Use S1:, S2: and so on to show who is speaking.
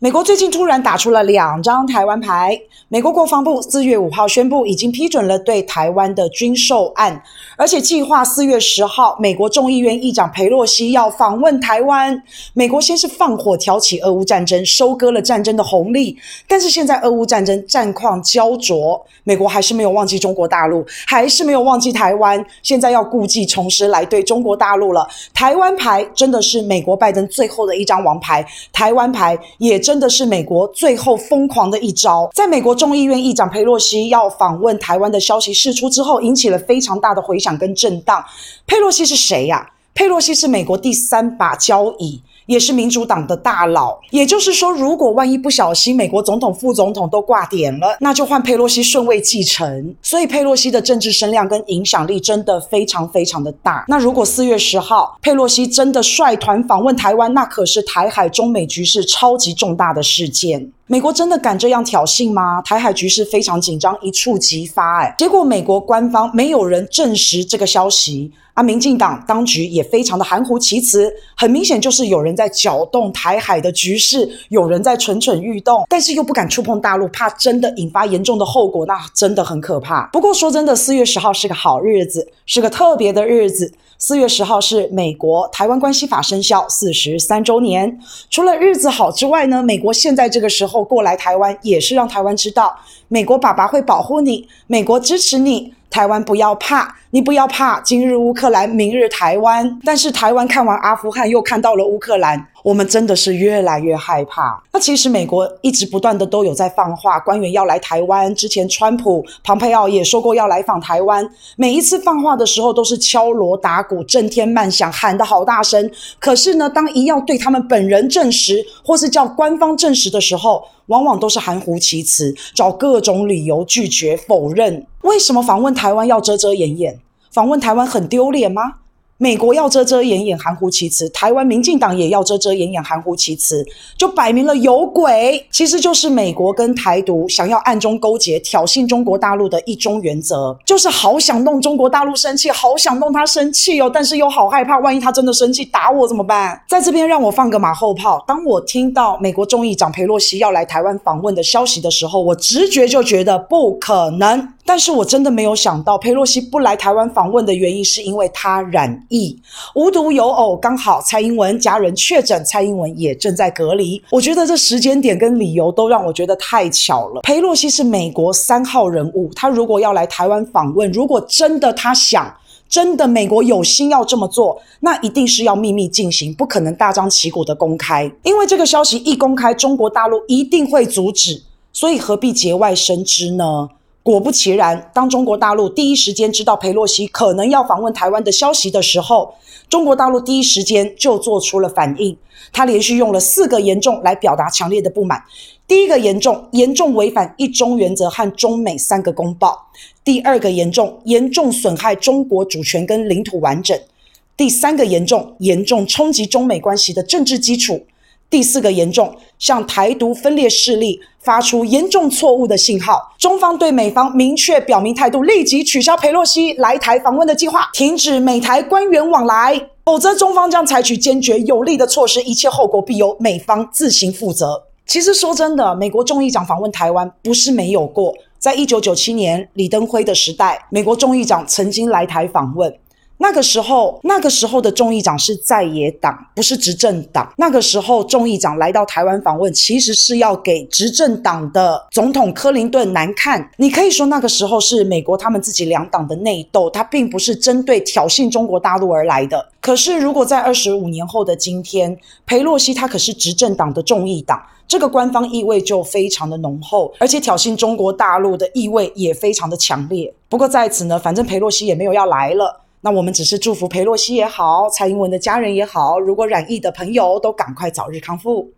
S1: 美国最近突然打出了两张台湾牌。美国国防部四月五号宣布，已经批准了对台湾的军售案，而且计划四月十号，美国众议院议长裴洛西要访问台湾。美国先是放火挑起俄乌战争，收割了战争的红利，但是现在俄乌战争战况焦灼，美国还是没有忘记中国大陆，还是没有忘记台湾，现在要故技重施来对中国大陆了。台湾牌真的是美国拜登最后的一张王牌，台湾牌也。真的是美国最后疯狂的一招。在美国众议院议长佩洛西要访问台湾的消息释出之后，引起了非常大的回响跟震荡。佩洛西是谁呀？佩洛西是美国第三把交椅。也是民主党的大佬，也就是说，如果万一不小心美国总统、副总统都挂点了，那就换佩洛西顺位继承。所以佩洛西的政治声量跟影响力真的非常非常的大。那如果四月十号佩洛西真的率团访问台湾，那可是台海中美局势超级重大的事件。美国真的敢这样挑衅吗？台海局势非常紧张，一触即发。哎，结果美国官方没有人证实这个消息，啊，民进党当局也非常的含糊其辞，很明显就是有人在搅动台海的局势，有人在蠢蠢欲动，但是又不敢触碰大陆，怕真的引发严重的后果，那真的很可怕。不过说真的，四月十号是个好日子，是个特别的日子。四月十号是美国台湾关系法生效四十三周年。除了日子好之外呢，美国现在这个时候过来台湾，也是让台湾知道，美国爸爸会保护你，美国支持你。台湾不要怕，你不要怕。今日乌克兰，明日台湾。但是台湾看完阿富汗，又看到了乌克兰，我们真的是越来越害怕。那其实美国一直不断的都有在放话，官员要来台湾。之前川普、蓬佩奥也说过要来访台湾。每一次放话的时候，都是敲锣打鼓、震天漫响，喊得好大声。可是呢，当一要对他们本人证实，或是叫官方证实的时候，往往都是含糊其辞，找各种理由拒绝否认。为什么访问台湾要遮遮掩掩？访问台湾很丢脸吗？美国要遮遮掩掩、含糊其辞，台湾民进党也要遮遮掩掩、含糊其辞，就摆明了有鬼。其实就是美国跟台独想要暗中勾结、挑衅中国大陆的一中原则，就是好想弄中国大陆生气，好想弄他生气哦，但是又好害怕，万一他真的生气打我怎么办？在这边让我放个马后炮，当我听到美国众议长裴洛西要来台湾访问的消息的时候，我直觉就觉得不可能。但是我真的没有想到，裴洛西不来台湾访问的原因是因为她染疫，无独有偶，刚好蔡英文家人确诊，蔡英文也正在隔离。我觉得这时间点跟理由都让我觉得太巧了。裴洛西是美国三号人物，他如果要来台湾访问，如果真的他想，真的美国有心要这么做，那一定是要秘密进行，不可能大张旗鼓的公开，因为这个消息一公开，中国大陆一定会阻止，所以何必节外生枝呢？果不其然，当中国大陆第一时间知道裴洛西可能要访问台湾的消息的时候，中国大陆第一时间就做出了反应。他连续用了四个严重来表达强烈的不满。第一个严重，严重违反一中原则和中美三个公报；第二个严重，严重损害中国主权跟领土完整；第三个严重，严重冲击中美关系的政治基础。第四个严重，向台独分裂势力发出严重错误的信号。中方对美方明确表明态度，立即取消佩洛西来台访问的计划，停止美台官员往来，否则中方将采取坚决有力的措施，一切后果必由美方自行负责。其实说真的，美国众议长访问台湾不是没有过，在一九九七年李登辉的时代，美国众议长曾经来台访问。那个时候，那个时候的众议长是在野党，不是执政党。那个时候，众议长来到台湾访问，其实是要给执政党的总统柯林顿难看。你可以说，那个时候是美国他们自己两党的内斗，他并不是针对挑衅中国大陆而来的。可是，如果在二十五年后的今天，裴洛西他可是执政党的众议党，这个官方意味就非常的浓厚，而且挑衅中国大陆的意味也非常的强烈。不过在此呢，反正裴洛西也没有要来了。那我们只是祝福裴洛西也好，蔡英文的家人也好，如果染疫的朋友都赶快早日康复。